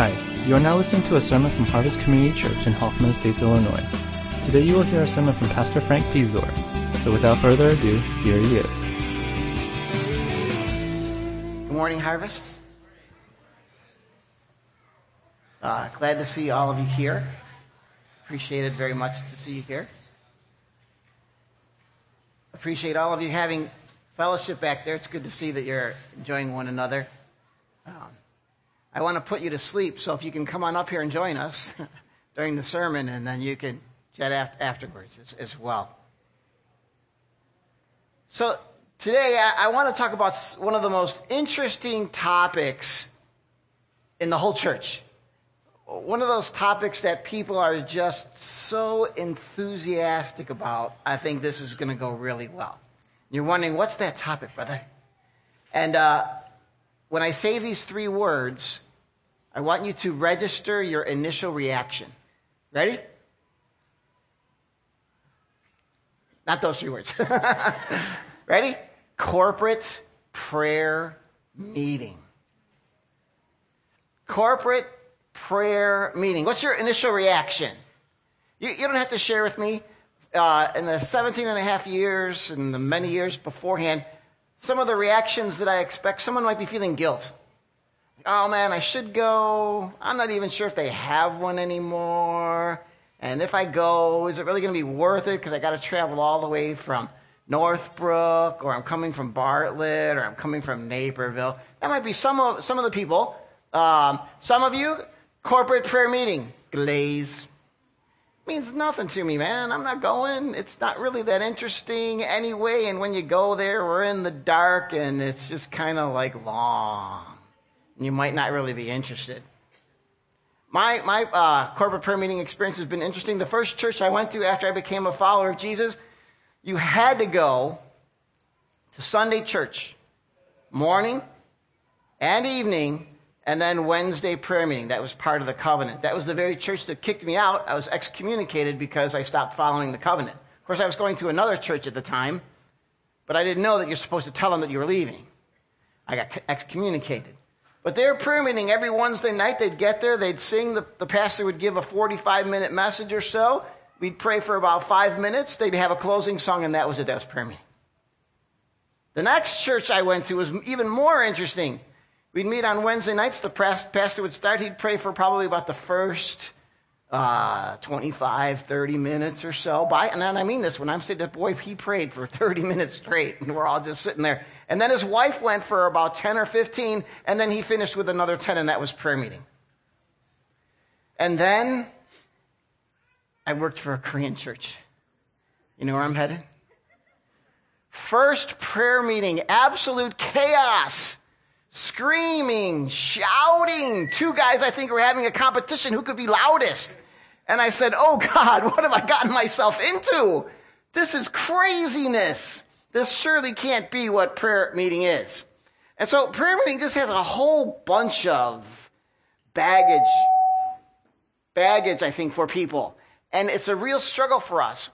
Hi, you are now listening to a sermon from Harvest Community Church in Hoffman Estates, Illinois. Today you will hear a sermon from Pastor Frank Pizor. So without further ado, here he is. Good morning, Harvest. Uh, glad to see all of you here. Appreciate it very much to see you here. Appreciate all of you having fellowship back there. It's good to see that you're enjoying one another. Um, I want to put you to sleep, so if you can come on up here and join us during the sermon, and then you can chat afterwards as, as well. So today I, I want to talk about one of the most interesting topics in the whole church. One of those topics that people are just so enthusiastic about. I think this is going to go really well. You're wondering, what's that topic, brother? And uh, when I say these three words, I want you to register your initial reaction. Ready? Not those three words. Ready? Corporate prayer meeting. Corporate prayer meeting. What's your initial reaction? You, you don't have to share with me. Uh, in the 17 and a half years and the many years beforehand, some of the reactions that I expect, someone might be feeling guilt. Oh man, I should go. I'm not even sure if they have one anymore. And if I go, is it really going to be worth it? Because I got to travel all the way from Northbrook, or I'm coming from Bartlett, or I'm coming from Naperville. That might be some of some of the people. Um, some of you, corporate prayer meeting, glaze means nothing to me, man. I'm not going. It's not really that interesting anyway. And when you go there, we're in the dark and it's just kind of like long. You might not really be interested. My, my uh, corporate prayer meeting experience has been interesting. The first church I went to after I became a follower of Jesus, you had to go to Sunday church, morning and evening, and then Wednesday prayer meeting. That was part of the covenant. That was the very church that kicked me out. I was excommunicated because I stopped following the covenant. Of course, I was going to another church at the time, but I didn't know that you're supposed to tell them that you were leaving. I got excommunicated. But their prayer meeting every Wednesday night, they'd get there, they'd sing, the, the pastor would give a 45 minute message or so. We'd pray for about five minutes. They'd have a closing song, and that was it. That was prayer meeting. The next church I went to was even more interesting. We'd meet on Wednesday nights. The pastor would start. He'd pray for probably about the first uh, 25, 30 minutes or so. By, and then I mean this when I'm sitting there, boy, he prayed for 30 minutes straight, and we're all just sitting there. And then his wife went for about 10 or 15, and then he finished with another 10, and that was prayer meeting. And then I worked for a Korean church. You know where I'm headed? First prayer meeting, absolute chaos screaming, shouting. Two guys, I think, were having a competition who could be loudest. And I said, Oh God, what have I gotten myself into? This is craziness. This surely can't be what prayer meeting is. And so prayer meeting just has a whole bunch of baggage, baggage, I think, for people. And it's a real struggle for us.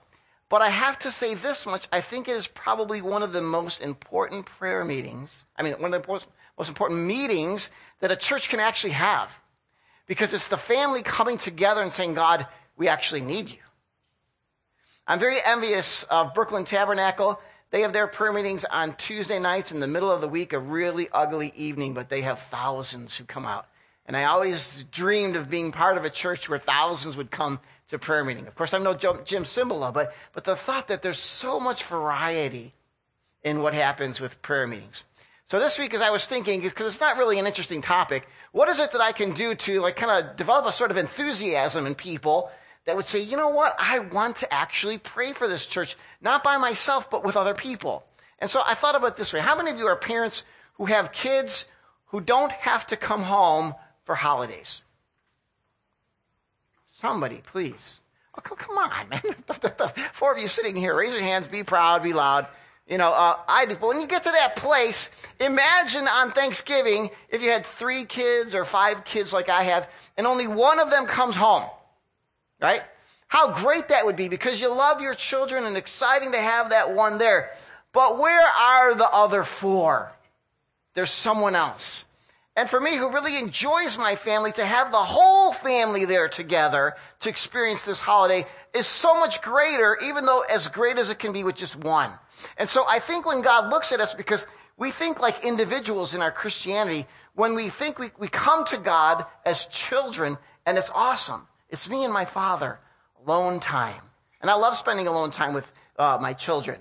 But I have to say this much. I think it is probably one of the most important prayer meetings. I mean, one of the most, most important meetings that a church can actually have. Because it's the family coming together and saying, God, we actually need you. I'm very envious of Brooklyn Tabernacle. They have their prayer meetings on Tuesday nights in the middle of the week, a really ugly evening, but they have thousands who come out. And I always dreamed of being part of a church where thousands would come to prayer meeting. Of course, I'm no Jim Cymbala, but, but the thought that there's so much variety in what happens with prayer meetings. So this week, as I was thinking, because it's not really an interesting topic, what is it that I can do to like kind of develop a sort of enthusiasm in people that would say, you know what, I want to actually pray for this church, not by myself, but with other people. And so I thought about this way. How many of you are parents who have kids who don't have to come home for holidays? Somebody, please. Oh, come on, man. Four of you sitting here, raise your hands, be proud, be loud. You know, uh, I do. But when you get to that place, imagine on Thanksgiving if you had three kids or five kids like I have, and only one of them comes home, right? How great that would be because you love your children and exciting to have that one there. But where are the other four? There's someone else. And for me, who really enjoys my family, to have the whole family there together to experience this holiday is so much greater, even though as great as it can be with just one. And so I think when God looks at us, because we think like individuals in our Christianity, when we think we, we come to God as children, and it's awesome. It's me and my father, alone time. And I love spending alone time with uh, my children.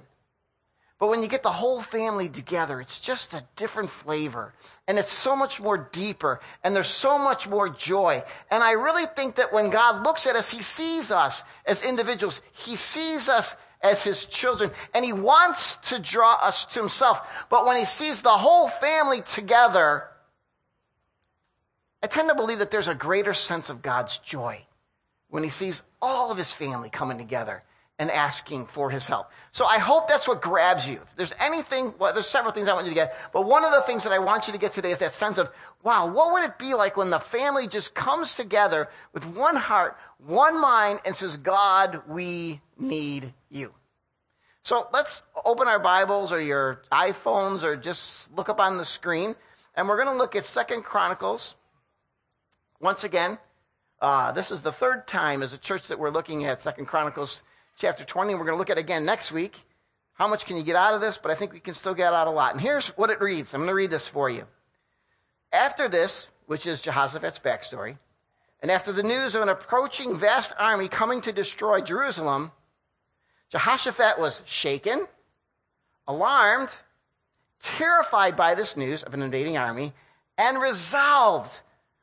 But when you get the whole family together, it's just a different flavor. And it's so much more deeper. And there's so much more joy. And I really think that when God looks at us, He sees us as individuals. He sees us as His children. And He wants to draw us to Himself. But when He sees the whole family together, I tend to believe that there's a greater sense of God's joy when He sees all of His family coming together and asking for his help. So I hope that's what grabs you. If there's anything, well, there's several things I want you to get, but one of the things that I want you to get today is that sense of, wow, what would it be like when the family just comes together with one heart, one mind, and says, God, we need you. So let's open our Bibles or your iPhones or just look up on the screen, and we're going to look at Second Chronicles. Once again, uh, this is the third time as a church that we're looking at Second Chronicles chapter 20. We're going to look at it again next week. How much can you get out of this? But I think we can still get out a lot. And here's what it reads. I'm going to read this for you. After this, which is Jehoshaphat's backstory, and after the news of an approaching vast army coming to destroy Jerusalem, Jehoshaphat was shaken, alarmed, terrified by this news of an invading army, and resolved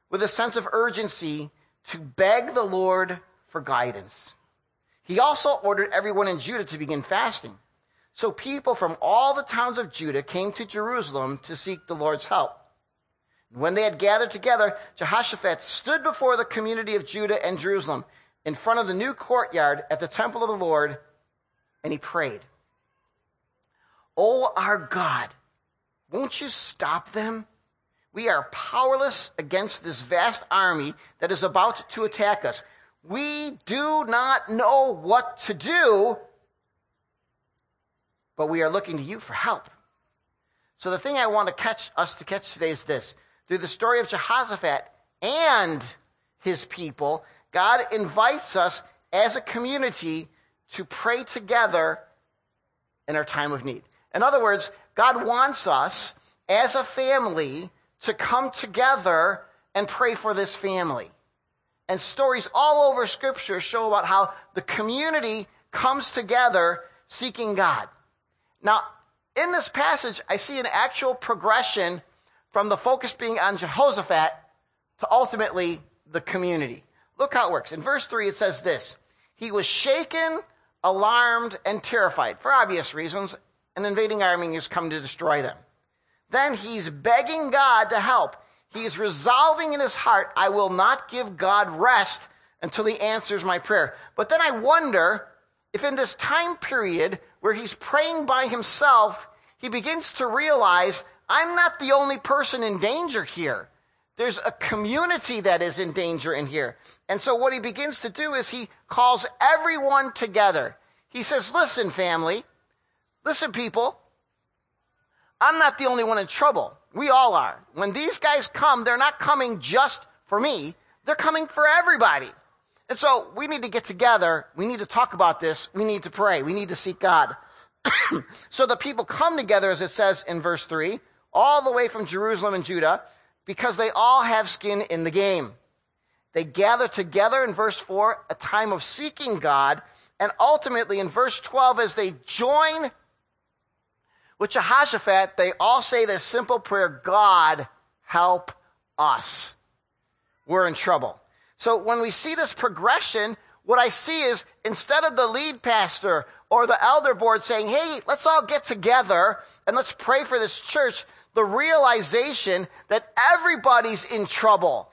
with a sense of urgency to beg the Lord for guidance. He also ordered everyone in Judah to begin fasting. So people from all the towns of Judah came to Jerusalem to seek the Lord's help. When they had gathered together, Jehoshaphat stood before the community of Judah and Jerusalem in front of the new courtyard at the temple of the Lord, and he prayed, O our God, won't you stop them? We are powerless against this vast army that is about to attack us. We do not know what to do, but we are looking to you for help. So the thing I want to catch us to catch today is this. Through the story of Jehoshaphat and his people, God invites us as a community to pray together in our time of need. In other words, God wants us as a family to come together and pray for this family. And stories all over Scripture show about how the community comes together seeking God. Now, in this passage, I see an actual progression from the focus being on Jehoshaphat to ultimately the community. Look how it works. In verse 3, it says this He was shaken, alarmed, and terrified. For obvious reasons, an invading army has come to destroy them. Then he's begging God to help. He is resolving in his heart, I will not give God rest until he answers my prayer. But then I wonder if in this time period where he's praying by himself, he begins to realize, I'm not the only person in danger here. There's a community that is in danger in here. And so what he begins to do is he calls everyone together. He says, listen, family, listen, people, I'm not the only one in trouble. We all are. When these guys come, they're not coming just for me. They're coming for everybody. And so we need to get together. We need to talk about this. We need to pray. We need to seek God. so the people come together, as it says in verse 3, all the way from Jerusalem and Judah, because they all have skin in the game. They gather together in verse 4, a time of seeking God, and ultimately in verse 12, as they join with Jehoshaphat, they all say this simple prayer God, help us. We're in trouble. So when we see this progression, what I see is instead of the lead pastor or the elder board saying, hey, let's all get together and let's pray for this church, the realization that everybody's in trouble.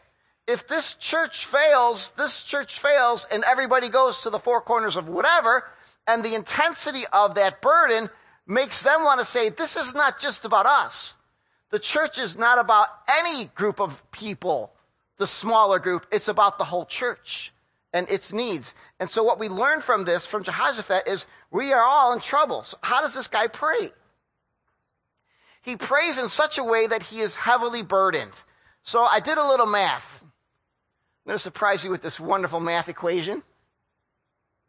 If this church fails, this church fails, and everybody goes to the four corners of whatever, and the intensity of that burden makes them want to say, this is not just about us. The church is not about any group of people, the smaller group. It's about the whole church and its needs. And so what we learn from this, from Jehoshaphat, is we are all in trouble. So how does this guy pray? He prays in such a way that he is heavily burdened. So I did a little math. I'm going to surprise you with this wonderful math equation.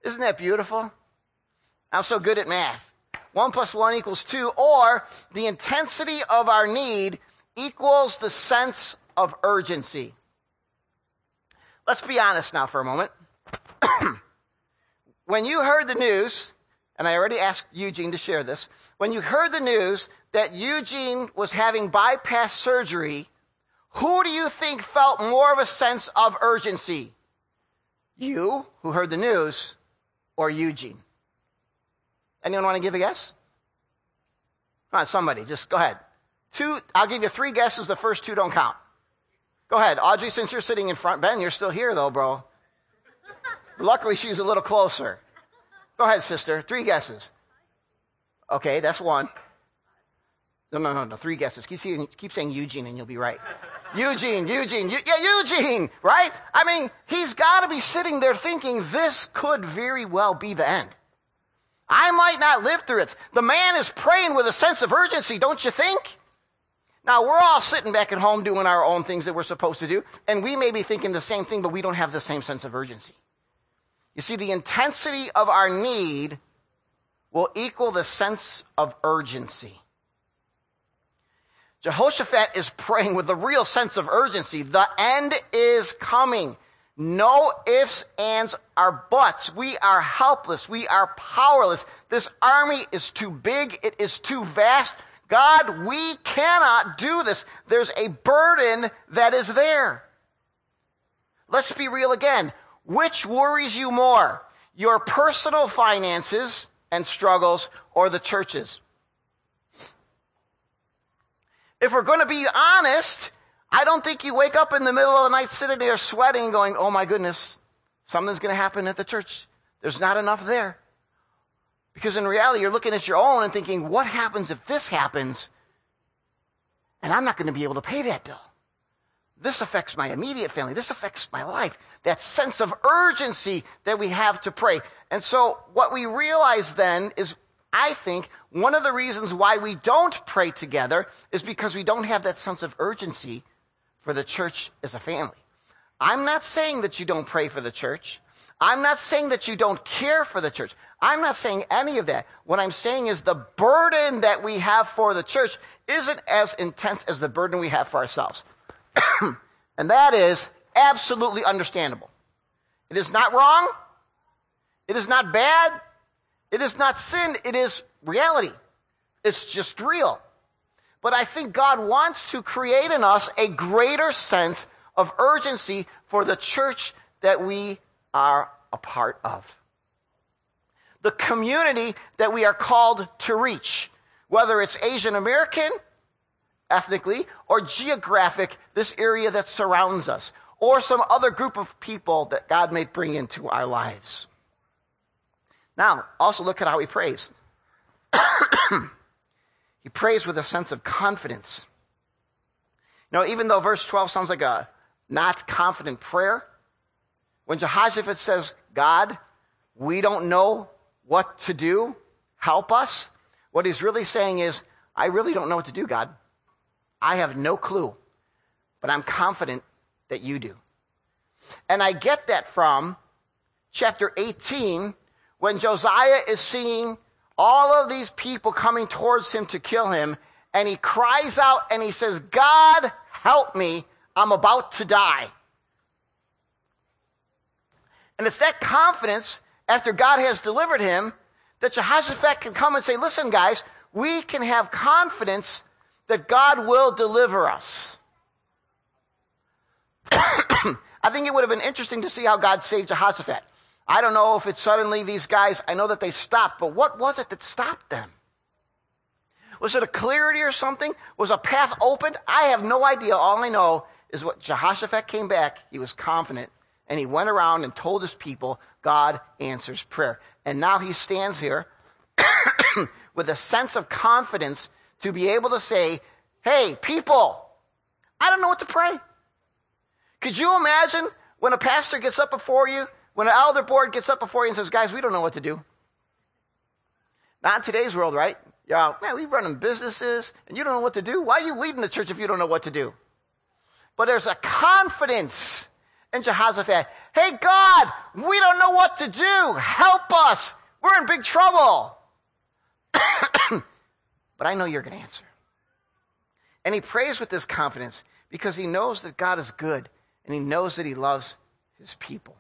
Isn't that beautiful? I'm so good at math. 1 plus 1 equals 2, or the intensity of our need equals the sense of urgency. Let's be honest now for a moment. when you heard the news, and I already asked Eugene to share this, when you heard the news that Eugene was having bypass surgery, who do you think felt more of a sense of urgency? You, who heard the news, or Eugene? Anyone want to give a guess? Come on, somebody, just go ahead. Two, I'll give you three guesses. The first two don't count. Go ahead. Audrey, since you're sitting in front, Ben, you're still here though, bro. Luckily, she's a little closer. Go ahead, sister. Three guesses. Okay, that's one. No, no, no, no. Three guesses. Keep saying, keep saying Eugene and you'll be right. Eugene, Eugene, yeah, Eugene, right? I mean, he's got to be sitting there thinking this could very well be the end. I might not live through it. The man is praying with a sense of urgency, don't you think? Now, we're all sitting back at home doing our own things that we're supposed to do, and we may be thinking the same thing, but we don't have the same sense of urgency. You see, the intensity of our need will equal the sense of urgency. Jehoshaphat is praying with a real sense of urgency. The end is coming. No ifs, ands, or buts. We are helpless. We are powerless. This army is too big. It is too vast. God, we cannot do this. There's a burden that is there. Let's be real again. Which worries you more? Your personal finances and struggles or the churches? If we're going to be honest, I don't think you wake up in the middle of the night sitting there sweating going, oh my goodness, something's going to happen at the church. There's not enough there. Because in reality, you're looking at your own and thinking, what happens if this happens and I'm not going to be able to pay that bill? This affects my immediate family. This affects my life. That sense of urgency that we have to pray. And so what we realize then is, I think, one of the reasons why we don't pray together is because we don't have that sense of urgency for the church as a family. I'm not saying that you don't pray for the church. I'm not saying that you don't care for the church. I'm not saying any of that. What I'm saying is the burden that we have for the church isn't as intense as the burden we have for ourselves. and that is absolutely understandable. It is not wrong. It is not bad. It is not sin. It is reality. It's just real. But I think God wants to create in us a greater sense of urgency for the church that we are a part of. The community that we are called to reach, whether it's Asian American, ethnically, or geographic, this area that surrounds us, or some other group of people that God may bring into our lives. Now, also look at how he prays. he prays with a sense of confidence. You know, even though verse 12 sounds like a not confident prayer, when Jehoshaphat says, God, we don't know what to do, help us, what he's really saying is, I really don't know what to do, God. I have no clue, but I'm confident that you do. And I get that from chapter 18 when Josiah is seeing all of these people coming towards him to kill him, and he cries out and he says, God, help me. I'm about to die. And it's that confidence after God has delivered him that Jehoshaphat can come and say, listen, guys, we can have confidence that God will deliver us. I think it would have been interesting to see how God saved Jehoshaphat. I don't know if it's suddenly these guys, I know that they stopped, but what was it that stopped them? Was it a clarity or something? Was a path opened? I have no idea. All I know is what Jehoshaphat came back, he was confident and he went around and told his people, God answers prayer. And now he stands here with a sense of confidence to be able to say, hey, people, I don't know what to pray. Could you imagine when a pastor gets up before you, when an elder board gets up before you and says, guys, we don't know what to do? Not in today's world, right? You're out, man, we're running businesses and you don't know what to do. Why are you leading the church if you don't know what to do? but there's a confidence in Jehoshaphat. Hey God, we don't know what to do. Help us. We're in big trouble. but I know you're going to answer. And he prays with this confidence because he knows that God is good and he knows that he loves his people.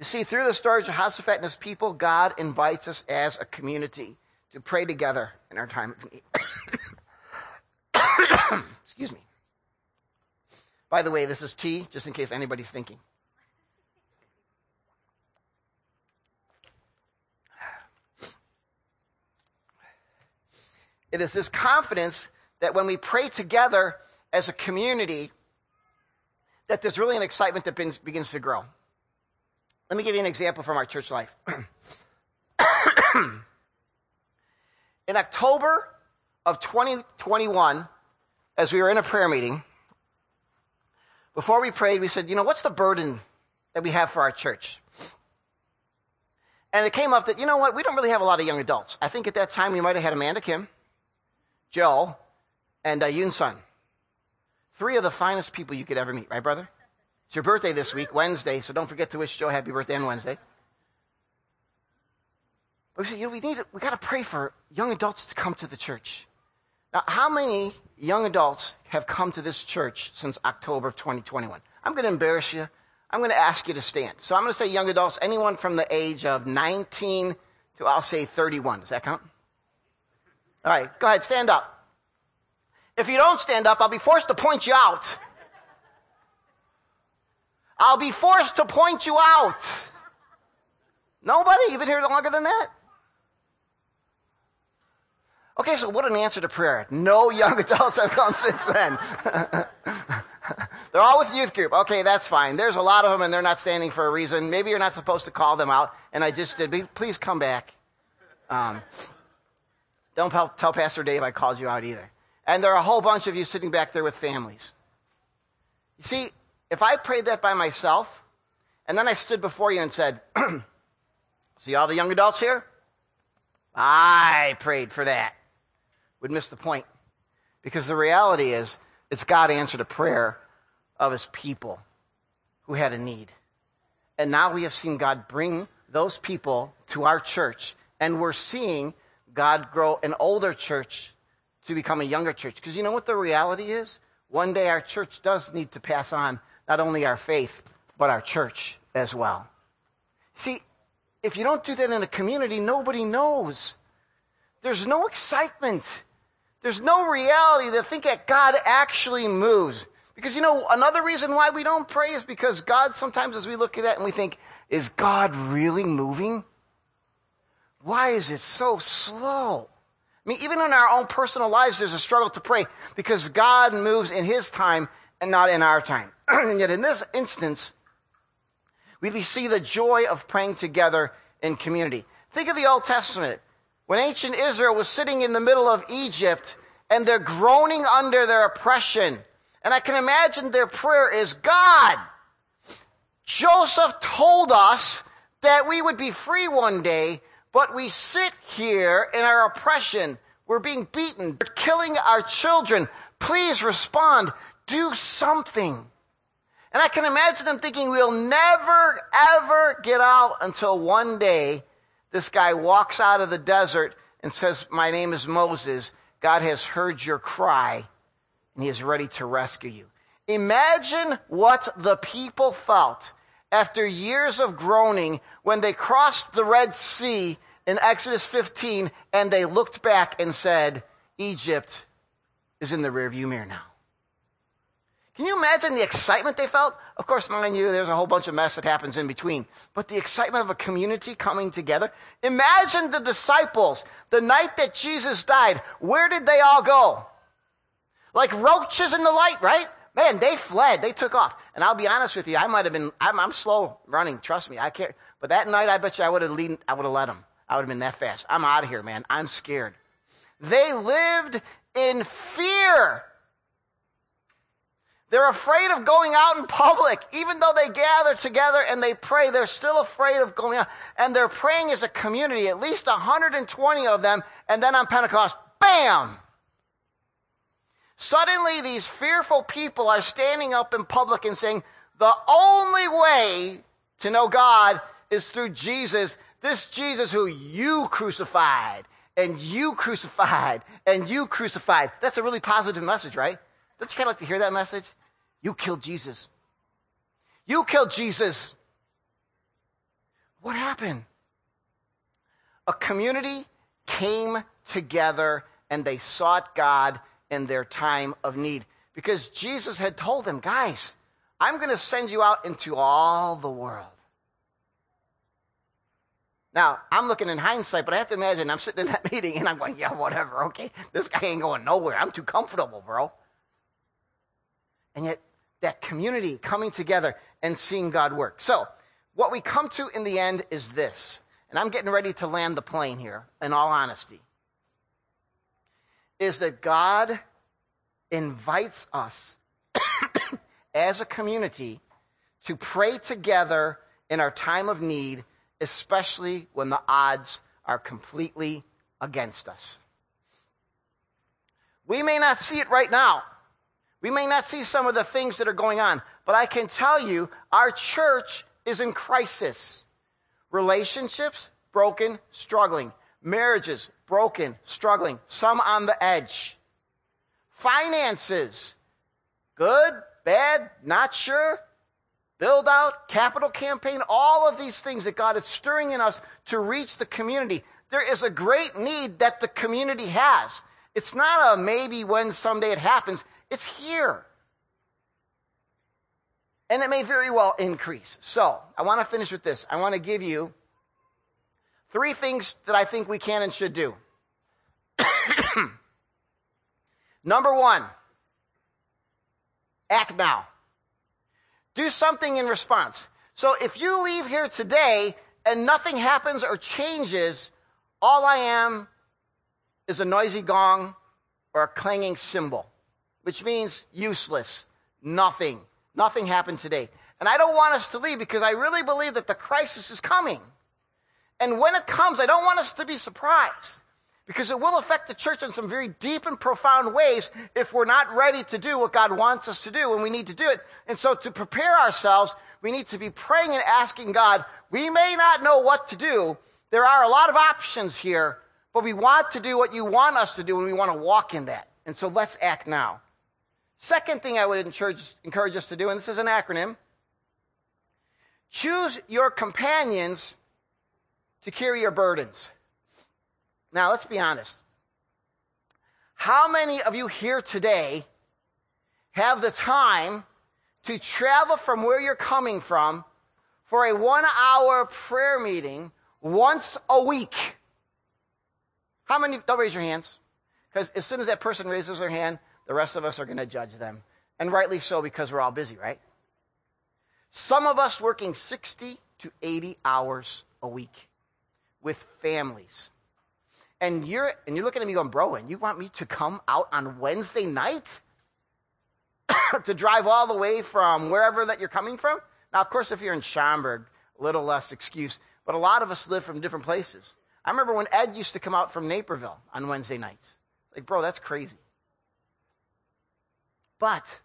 You see, through the story of Jehoshaphat and his people, God invites us as a community to pray together in our time of need. Excuse me. By the way, this is tea, just in case anybody's thinking. It is this confidence that when we pray together as a community, that there's really an excitement that begins to grow. Let me give you an example from our church life. in October of 2021, as we were in a prayer meeting, before we prayed, we said, you know, what's the burden that we have for our church? And it came up that, you know what, we don't really have a lot of young adults. I think at that time we might have had Amanda Kim, Joe, and uh, Yoon Sun. Three of the finest people you could ever meet, right, brother? It's your birthday this week, Wednesday, so don't forget to wish Joe happy birthday on Wednesday. But we said, you know, we need, we got to pray for young adults to come to the church. Now, how many young adults have come to this church since October of 2021? I'm going to embarrass you. I'm going to ask you to stand. So I'm going to say young adults, anyone from the age of 19 to, I'll say 31. Does that count? All right, go ahead, stand up. If you don't stand up, I'll be forced to point you out. I'll be forced to point you out. Nobody? You've been here longer than that? Okay, so what an answer to prayer. No young adults have come since then. they're all with youth group. Okay, that's fine. There's a lot of them and they're not standing for a reason. Maybe you're not supposed to call them out, and I just did. Please come back. Um, don't tell Pastor Dave I called you out either. And there are a whole bunch of you sitting back there with families. You see, if I prayed that by myself, and then I stood before you and said, See all the young adults here? I prayed for that. Would miss the point. Because the reality is, it's God answered a prayer of his people who had a need. And now we have seen God bring those people to our church, and we're seeing God grow an older church to become a younger church. Because you know what the reality is? One day our church does need to pass on not only our faith, but our church as well. See, if you don't do that in a community, nobody knows. There's no excitement. There's no reality to think that God actually moves. Because you know, another reason why we don't pray is because God, sometimes as we look at that and we think, is God really moving? Why is it so slow? I mean, even in our own personal lives, there's a struggle to pray because God moves in His time and not in our time. and yet, in this instance, we see the joy of praying together in community. Think of the Old Testament. When ancient Israel was sitting in the middle of Egypt and they're groaning under their oppression, and I can imagine their prayer is God, Joseph told us that we would be free one day but we sit here in our oppression. We're being beaten. They're killing our children. Please respond. Do something. And I can imagine them thinking we'll never, ever get out until one day this guy walks out of the desert and says, My name is Moses. God has heard your cry and he is ready to rescue you. Imagine what the people felt after years of groaning when they crossed the Red Sea in Exodus 15 and they looked back and said, Egypt is in the rearview mirror now. Can you imagine the excitement they felt? Of course, mind you, there's a whole bunch of mess that happens in between. But the excitement of a community coming together. Imagine the disciples, the night that Jesus died, where did they all go? Like roaches in the light, right? Man, they fled. They took off. And I'll be honest with you, I might have been, I'm, I'm slow running. Trust me, I can't. But that night, I bet you I would have leaned, I would have let them. I would have been that fast. I'm out of here, man. I'm scared. They lived in fear. They're afraid of going out in public. Even though they gather together and they pray, they're still afraid of going out. And they're praying as a community, at least 120 of them. And then on Pentecost, bam! Suddenly, these fearful people are standing up in public and saying, the only way to know God is through Jesus, this Jesus who you crucified and you crucified and you crucified. That's a really positive message, right? Don't you kind of like to hear that message? You killed Jesus. You killed Jesus. What happened? A community came together and they sought God in their time of need because Jesus had told them, guys, I'm going to send you out into all the world. Now, I'm looking in hindsight, but I have to imagine I'm sitting in that meeting and I'm going, yeah, whatever, okay. This guy ain't going nowhere. I'm too comfortable, bro. And yet, that community coming together and seeing God work. So, what we come to in the end is this, and I'm getting ready to land the plane here, in all honesty, is that God invites us as a community to pray together in our time of need, especially when the odds are completely against us. We may not see it right now. We may not see some of the things that are going on, but I can tell you our church is in crisis. Relationships, broken, struggling. Marriages, broken, struggling. Some on the edge. Finances, good, bad, not sure. Build out, capital campaign, all of these things that God is stirring in us to reach the community. There is a great need that the community has. It's not a maybe when someday it happens. It's here. And it may very well increase. So, I want to finish with this. I want to give you three things that I think we can and should do. Number one, act now. Do something in response. So if you leave here today and nothing happens or changes, all I am is a noisy gong or a clanging cymbal which means useless. Nothing. Nothing happened today. And I don't want us to leave because I really believe that the crisis is coming. And when it comes, I don't want us to be surprised because it will affect the church in some very deep and profound ways if we're not ready to do what God wants us to do and we need to do it. And so to prepare ourselves, we need to be praying and asking God, we may not know what to do. There are a lot of options here, but we want to do what you want us to do and we want to walk in that. And so let's act now. Second thing I would encourage, encourage us to do, and this is an acronym choose your companions to carry your burdens. Now, let's be honest. How many of you here today have the time to travel from where you're coming from for a one hour prayer meeting once a week? How many? Don't raise your hands. Because as soon as that person raises their hand, the rest of us are going to judge them. And rightly so because we're all busy, right? Some of us working 60 to 80 hours a week with families. And you're, and you're looking at me going, bro, and you want me to come out on Wednesday night to drive all the way from wherever that you're coming from? Now, of course, if you're in Schaumburg, a little less excuse, but a lot of us live from different places. I remember when Ed used to come out from Naperville on Wednesday nights. Like, bro, that's crazy. But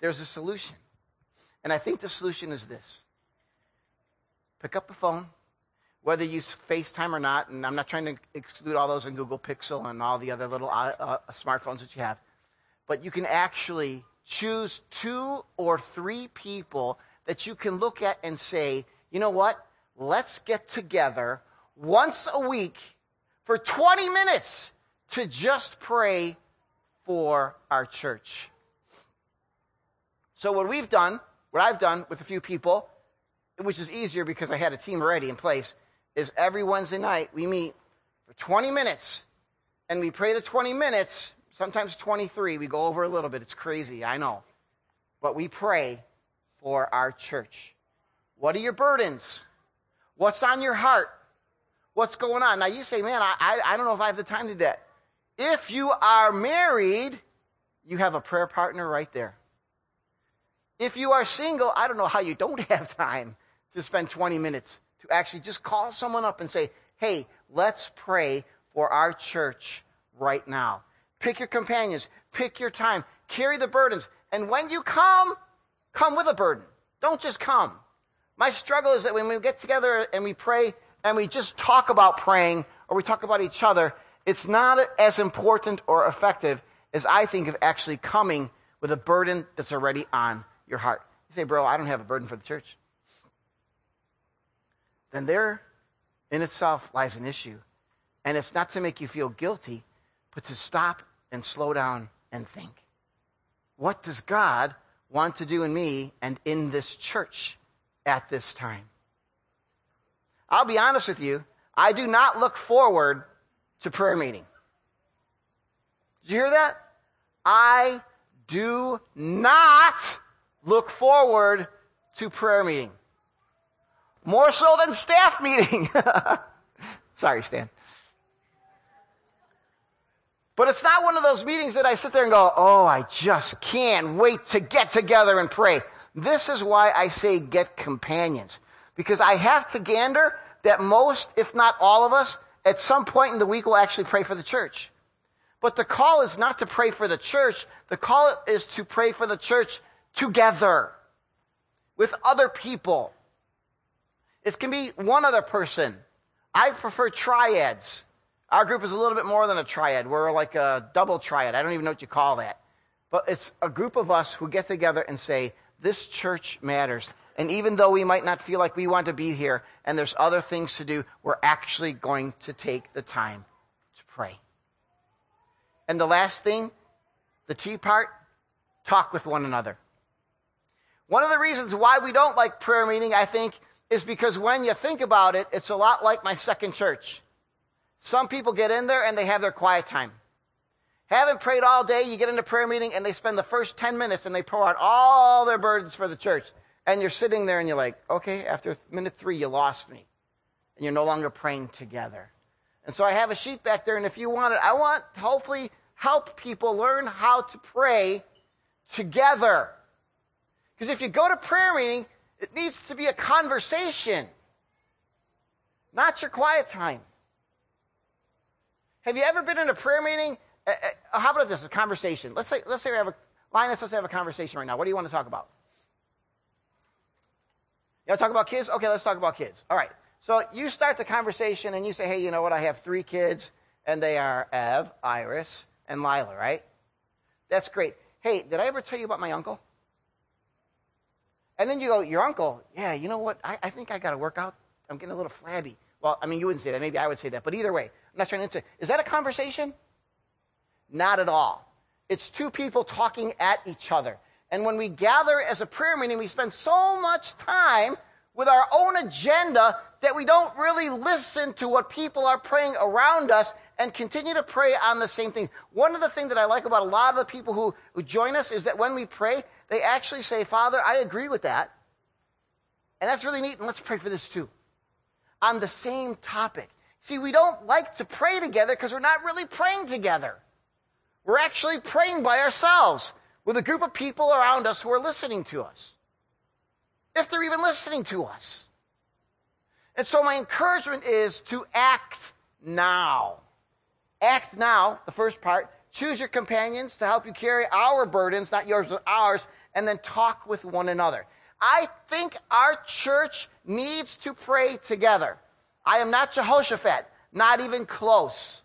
there's a solution. And I think the solution is this pick up the phone, whether you use FaceTime or not, and I'm not trying to exclude all those in Google Pixel and all the other little uh, uh, smartphones that you have, but you can actually choose two or three people that you can look at and say, you know what? Let's get together once a week for 20 minutes to just pray for our church. So, what we've done, what I've done with a few people, which is easier because I had a team already in place, is every Wednesday night we meet for 20 minutes and we pray the 20 minutes, sometimes 23. We go over a little bit. It's crazy, I know. But we pray for our church. What are your burdens? What's on your heart? What's going on? Now you say, man, I, I, don't know if I have the time to do that. If you are married, you have a prayer partner right there. If you are single, I don't know how you don't have time to spend 20 minutes to actually just call someone up and say, hey, let's pray for our church right now. Pick your companions. Pick your time. Carry the burdens. And when you come, come with a burden. Don't just come. My struggle is that when we get together and we pray and we just talk about praying or we talk about each other, it's not as important or effective as I think of actually coming with a burden that's already on your heart. You say, bro, I don't have a burden for the church. Then there in itself lies an issue. And it's not to make you feel guilty, but to stop and slow down and think. What does God want to do in me and in this church at this time? I'll be honest with you, I do not look forward to prayer meeting. Did you hear that? I do not look forward to prayer meeting. More so than staff meeting. Sorry, Stan. But it's not one of those meetings that I sit there and go, oh, I just can't wait to get together and pray. This is why I say get companions. Because I have to gander that most, if not all of us, at some point in the week we'll actually pray for the church. But the call is not to pray for the church. The call is to pray for the church together with other people. It can be one other person. I prefer triads. Our group is a little bit more than a triad. We're like a double triad. I don't even know what you call that. But it's a group of us who get together and say, this church matters. And even though we might not feel like we want to be here and there's other things to do, we're actually going to take the time to pray. And the last thing, the T part, talk with one another. One of the reasons why we don't like prayer meeting, I think, is because when you think about it, it's a lot like my second church. Some people get in there and they have their quiet time. Haven't prayed all day, you get into prayer meeting and they spend the first 10 minutes and they pour out all their burdens for the church. And you're sitting there and you're like, okay, after minute three, you lost me. And you're no longer praying together. And so I have a sheet back there, and if you want it, I want to hopefully help people learn how to pray together. Because if you go to prayer meeting, it needs to be a conversation, not your quiet time. Have you ever been in a prayer meeting? Uh, uh, how about this? A conversation. Let's say, let's say we have a, Linus, let's have a conversation right now. What do you want to talk about? You want to talk about kids? Okay, let's talk about kids. All right. So you start the conversation and you say, hey, you know what? I have three kids, and they are Ev, Iris, and Lila, right? That's great. Hey, did I ever tell you about my uncle? And then you go, your uncle? Yeah, you know what? I, I think I got to work out. I'm getting a little flabby. Well, I mean, you wouldn't say that. Maybe I would say that. But either way, I'm not trying to say, is that a conversation? Not at all. It's two people talking at each other. And when we gather as a prayer meeting, we spend so much time with our own agenda that we don't really listen to what people are praying around us and continue to pray on the same thing. One of the things that I like about a lot of the people who, who join us is that when we pray, they actually say, Father, I agree with that. And that's really neat, and let's pray for this too. On the same topic. See, we don't like to pray together because we're not really praying together. We're actually praying by ourselves with a group of people around us who are listening to us. If they're even listening to us. And so my encouragement is to act now. Act now, the first part. Choose your companions to help you carry our burdens, not yours, but ours, and then talk with one another. I think our church needs to pray together. I am not Jehoshaphat, not even close.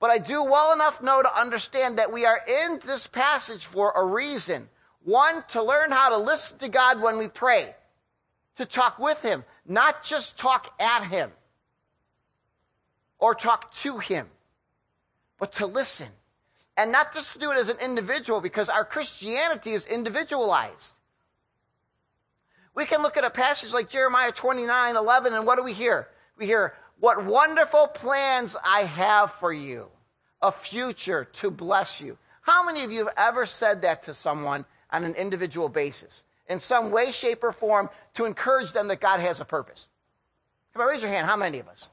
But I do well enough know to understand that we are in this passage for a reason. One, to learn how to listen to God when we pray, to talk with Him, not just talk at Him or talk to Him, but to listen. And not just to do it as an individual because our Christianity is individualized. We can look at a passage like Jeremiah 29 11, and what do we hear? We hear, What wonderful plans I have for you, a future to bless you. How many of you have ever said that to someone on an individual basis, in some way, shape, or form, to encourage them that God has a purpose? Come on, raise your hand. How many of us?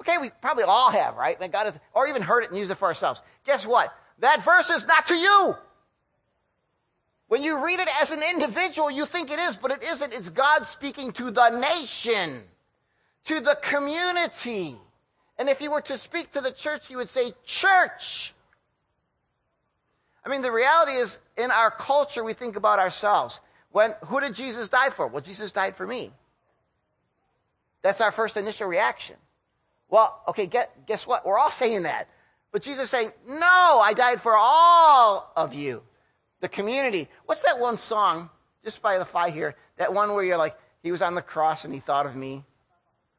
Okay, we probably all have, right? God has, or even heard it and used it for ourselves. Guess what? That verse is not to you. When you read it as an individual, you think it is, but it isn't. It's God speaking to the nation, to the community. And if you were to speak to the church, you would say, Church, I mean, the reality is, in our culture, we think about ourselves. When, who did Jesus die for? Well, Jesus died for me. That's our first initial reaction. Well, okay, get, guess what? We're all saying that. But Jesus saying, no, I died for all of you. The community. What's that one song, just by the fly here, that one where you're like, he was on the cross and he thought of me?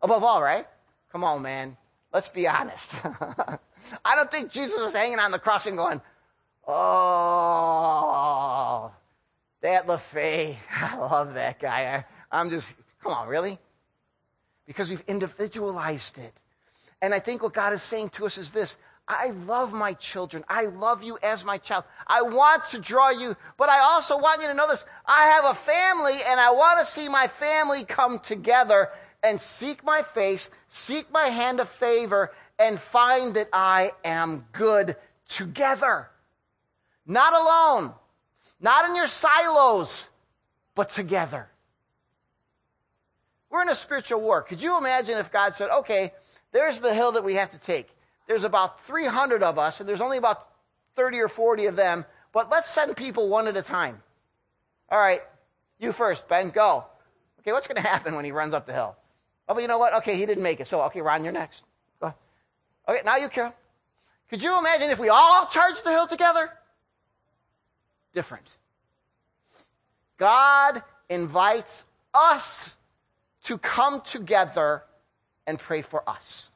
Above all, right? Come on, man. Let's be honest. I don't think Jesus is hanging on the cross and going, oh, that LaFay, I love that guy. I, I'm just, come on, really? Because we've individualized it. And I think what God is saying to us is this I love my children. I love you as my child. I want to draw you, but I also want you to know this. I have a family and I want to see my family come together and seek my face, seek my hand of favor, and find that I am good together. Not alone, not in your silos, but together. We're in a spiritual war. Could you imagine if God said, okay, there's the hill that we have to take. There's about 300 of us, and there's only about 30 or 40 of them, but let's send people one at a time. All right, you first, Ben, go. Okay, what's going to happen when he runs up the hill? Oh, but you know what? Okay, he didn't make it. So, okay, Ron, you're next. Okay, now you, Carol. Could you imagine if we all charged the hill together? Different. God invites us to come together and pray for us.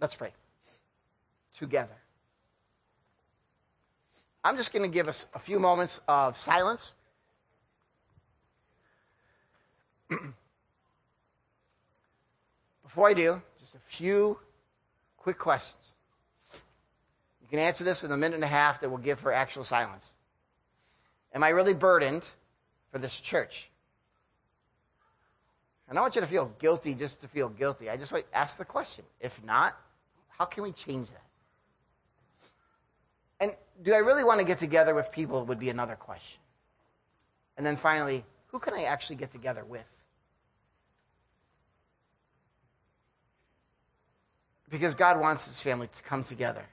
Let's pray together. I'm just going to give us a few moments of silence. Before I do, just a few quick questions. You can answer this in the minute and a half that we'll give for actual silence. Am I really burdened for this church? I want you to feel guilty just to feel guilty. I just want to ask the question. If not, how can we change that? And do I really want to get together with people would be another question. And then finally, who can I actually get together with? Because God wants his family to come together.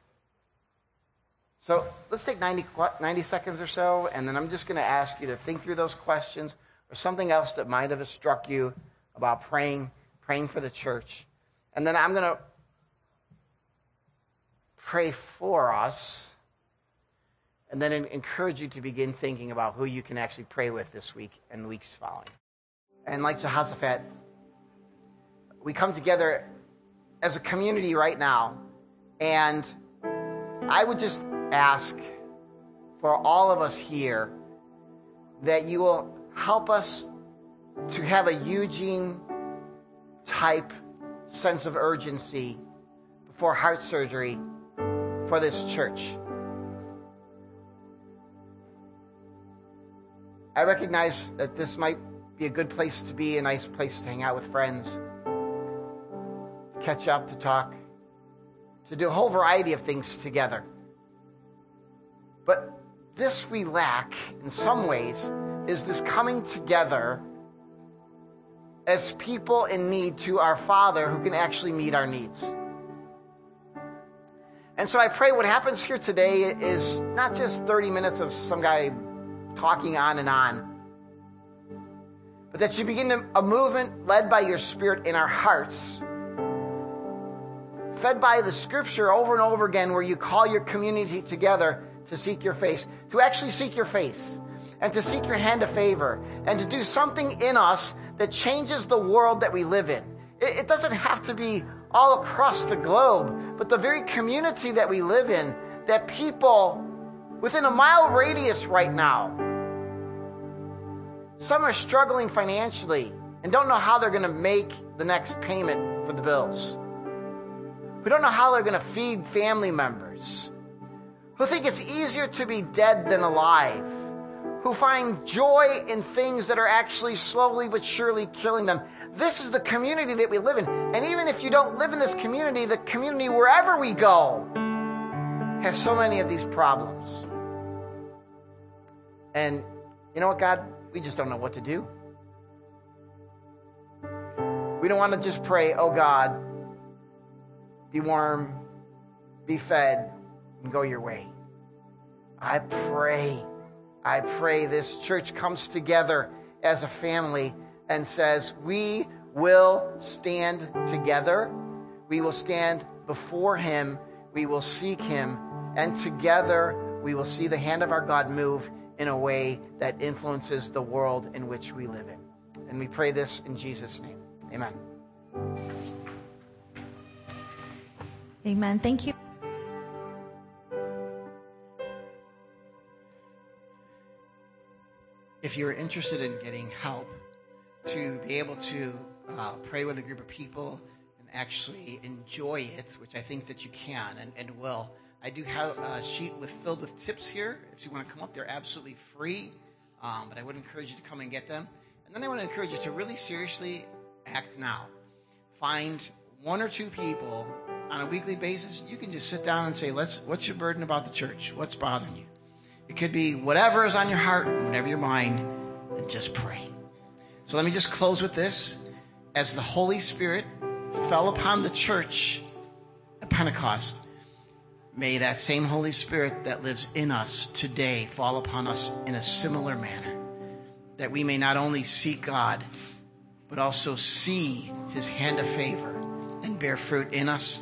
So let's take 90, 90 seconds or so, and then I'm just going to ask you to think through those questions or something else that might have struck you about praying, praying for the church. And then I'm going to pray for us and then encourage you to begin thinking about who you can actually pray with this week and weeks following. And like Jehoshaphat, we come together as a community right now, and I would just ask for all of us here that you will help us to have a Eugene type sense of urgency before heart surgery for this church. I recognize that this might be a good place to be, a nice place to hang out with friends, catch up, to talk, to do a whole variety of things together. But this we lack in some ways is this coming together as people in need to our Father who can actually meet our needs. And so I pray what happens here today is not just 30 minutes of some guy talking on and on, but that you begin a movement led by your Spirit in our hearts fed by the scripture over and over again, where you call your community together to seek your face, to actually seek your face, and to seek your hand of favor, and to do something in us that changes the world that we live in. It, it doesn't have to be all across the globe, but the very community that we live in, that people within a mile radius right now, some are struggling financially and don't know how they're going to make the next payment for the bills. We don't know how they're going to feed family members who think it's easier to be dead than alive, who find joy in things that are actually slowly but surely killing them. This is the community that we live in. And even if you don't live in this community, the community wherever we go has so many of these problems. And you know what, God? We just don't know what to do. We don't want to just pray, oh God, be warm, be fed, and go your way. I pray, I pray this church comes together as a family and says, We will stand together. We will stand before Him. We will seek Him. And together we will see the hand of our God move in a way that influences the world in which we live in. And we pray this in Jesus' name. Amen. Amen. Thank you. If you're interested in getting help to be able to uh, pray with a group of people and actually enjoy it, which I think that you can and, and will, I do have a sheet with filled with tips here. If you want to come up, they're absolutely free, um, but I would encourage you to come and get them. And then I want to encourage you to really seriously act now. Find one or two people on a weekly basis. You can just sit down and say, "Let's. What's your burden about the church? What's bothering you?" It could be whatever is on your heart, whatever your mind, and just pray. So let me just close with this. As the Holy Spirit fell upon the church at Pentecost, may that same Holy Spirit that lives in us today fall upon us in a similar manner. That we may not only seek God, but also see his hand of favor and bear fruit in us